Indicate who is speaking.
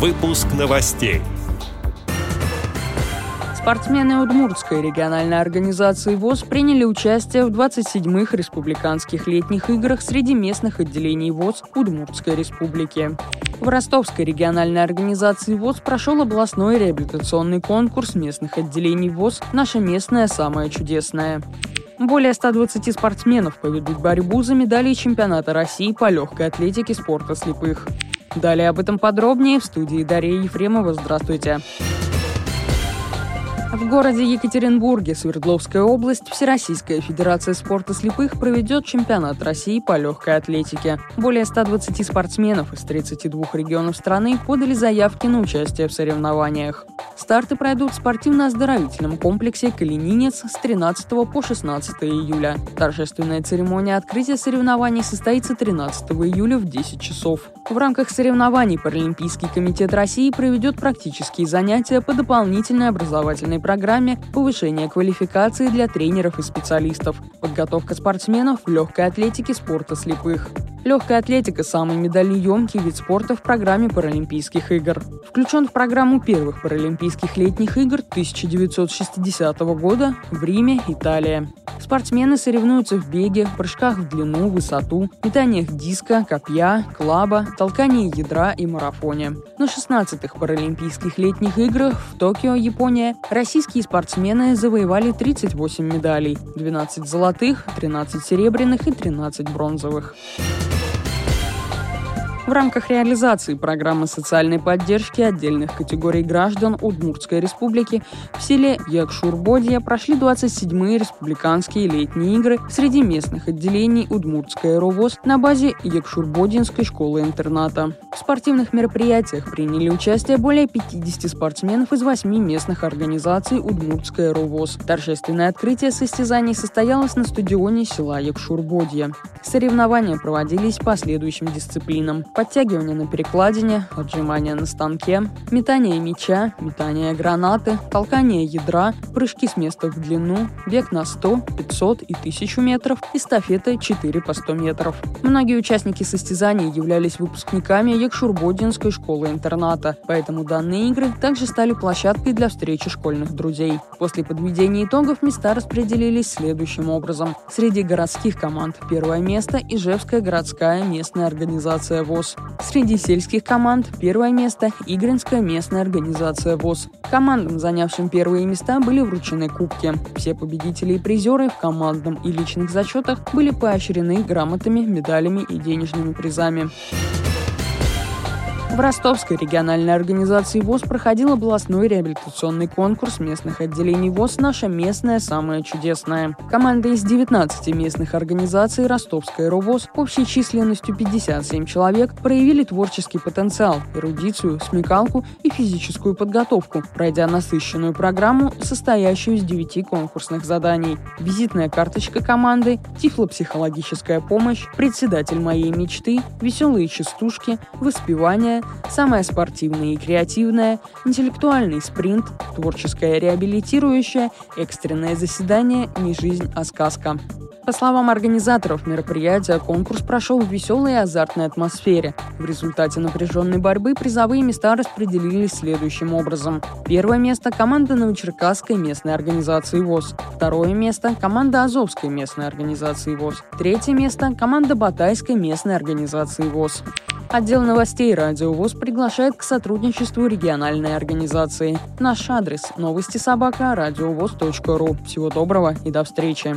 Speaker 1: Выпуск новостей.
Speaker 2: Спортсмены Удмуртской региональной организации ВОЗ приняли участие в 27-х республиканских летних играх среди местных отделений ВОЗ Удмуртской республики. В Ростовской региональной организации ВОЗ прошел областной реабилитационный конкурс местных отделений ВОЗ «Наша местная самая чудесная». Более 120 спортсменов поведут борьбу за медали чемпионата России по легкой атлетике спорта слепых. Далее об этом подробнее в студии Дарья Ефремова. Здравствуйте. В городе Екатеринбурге, Свердловская область, Всероссийская Федерация спорта слепых проведет чемпионат России по легкой атлетике. Более 120 спортсменов из 32 регионов страны подали заявки на участие в соревнованиях. Старты пройдут в спортивно-оздоровительном комплексе «Калининец» с 13 по 16 июля. Торжественная церемония открытия соревнований состоится 13 июля в 10 часов. В рамках соревнований Паралимпийский комитет России проведет практические занятия по дополнительной образовательной программе повышения квалификации для тренеров и специалистов, подготовка спортсменов в легкой атлетике спорта слепых. Легкая атлетика – самый медальемкий вид спорта в программе Паралимпийских игр. Включен в программу первых Паралимпийских летних игр 1960 года в Риме, Италия. Спортсмены соревнуются в беге, прыжках в длину, высоту, метаниях диска, копья, клаба, толкании ядра и марафоне. На 16-х Паралимпийских летних играх в Токио, Япония, российские спортсмены завоевали 38 медалей – 12 золотых, 13 серебряных и 13 бронзовых. В рамках реализации программы социальной поддержки отдельных категорий граждан Удмуртской республики в селе Якшурбодья прошли 27-е республиканские летние игры среди местных отделений Удмуртская РОВОЗ на базе Якшурбодинской школы-интерната. В спортивных мероприятиях приняли участие более 50 спортсменов из 8 местных организаций Удмуртская РОВОЗ. Торжественное открытие состязаний состоялось на стадионе села Якшурбодья. Соревнования проводились по следующим дисциплинам подтягивание на перекладине, отжимания на станке, метание мяча, метание гранаты, толкание ядра, прыжки с места в длину, бег на 100, 500 и 1000 метров, эстафеты 4 по 100 метров. Многие участники состязаний являлись выпускниками Якшурбодинской школы-интерната, поэтому данные игры также стали площадкой для встречи школьных друзей. После подведения итогов места распределились следующим образом. Среди городских команд первое место – Ижевская городская местная организация ВОЗ. Среди сельских команд первое место – Игринская местная организация ВОЗ. Командам, занявшим первые места, были вручены кубки. Все победители и призеры в командном и личных зачетах были поощрены грамотами, медалями и денежными призами. В Ростовской региональной организации ВОЗ проходил областной реабилитационный конкурс местных отделений ВОЗ «Наша местная самая чудесная». Команда из 19 местных организаций Ростовская РОВОЗ общей численностью 57 человек проявили творческий потенциал, эрудицию, смекалку и физическую подготовку, пройдя насыщенную программу, состоящую из 9 конкурсных заданий. Визитная карточка команды, тифлопсихологическая помощь, председатель моей мечты, веселые частушки, воспевание, самое спортивное и креативное, интеллектуальный спринт, творческое реабилитирующее, экстренное заседание «Не жизнь, а сказка». По словам организаторов мероприятия, конкурс прошел в веселой и азартной атмосфере. В результате напряженной борьбы призовые места распределились следующим образом. Первое место – команда Новочеркасской местной организации ВОЗ. Второе место – команда Азовской местной организации ВОЗ. Третье место – команда Батайской местной организации ВОЗ. Отдел новостей «Радио ВОЗ» приглашает к сотрудничеству региональной организации. Наш адрес – новости собака ру. Всего доброго и до встречи.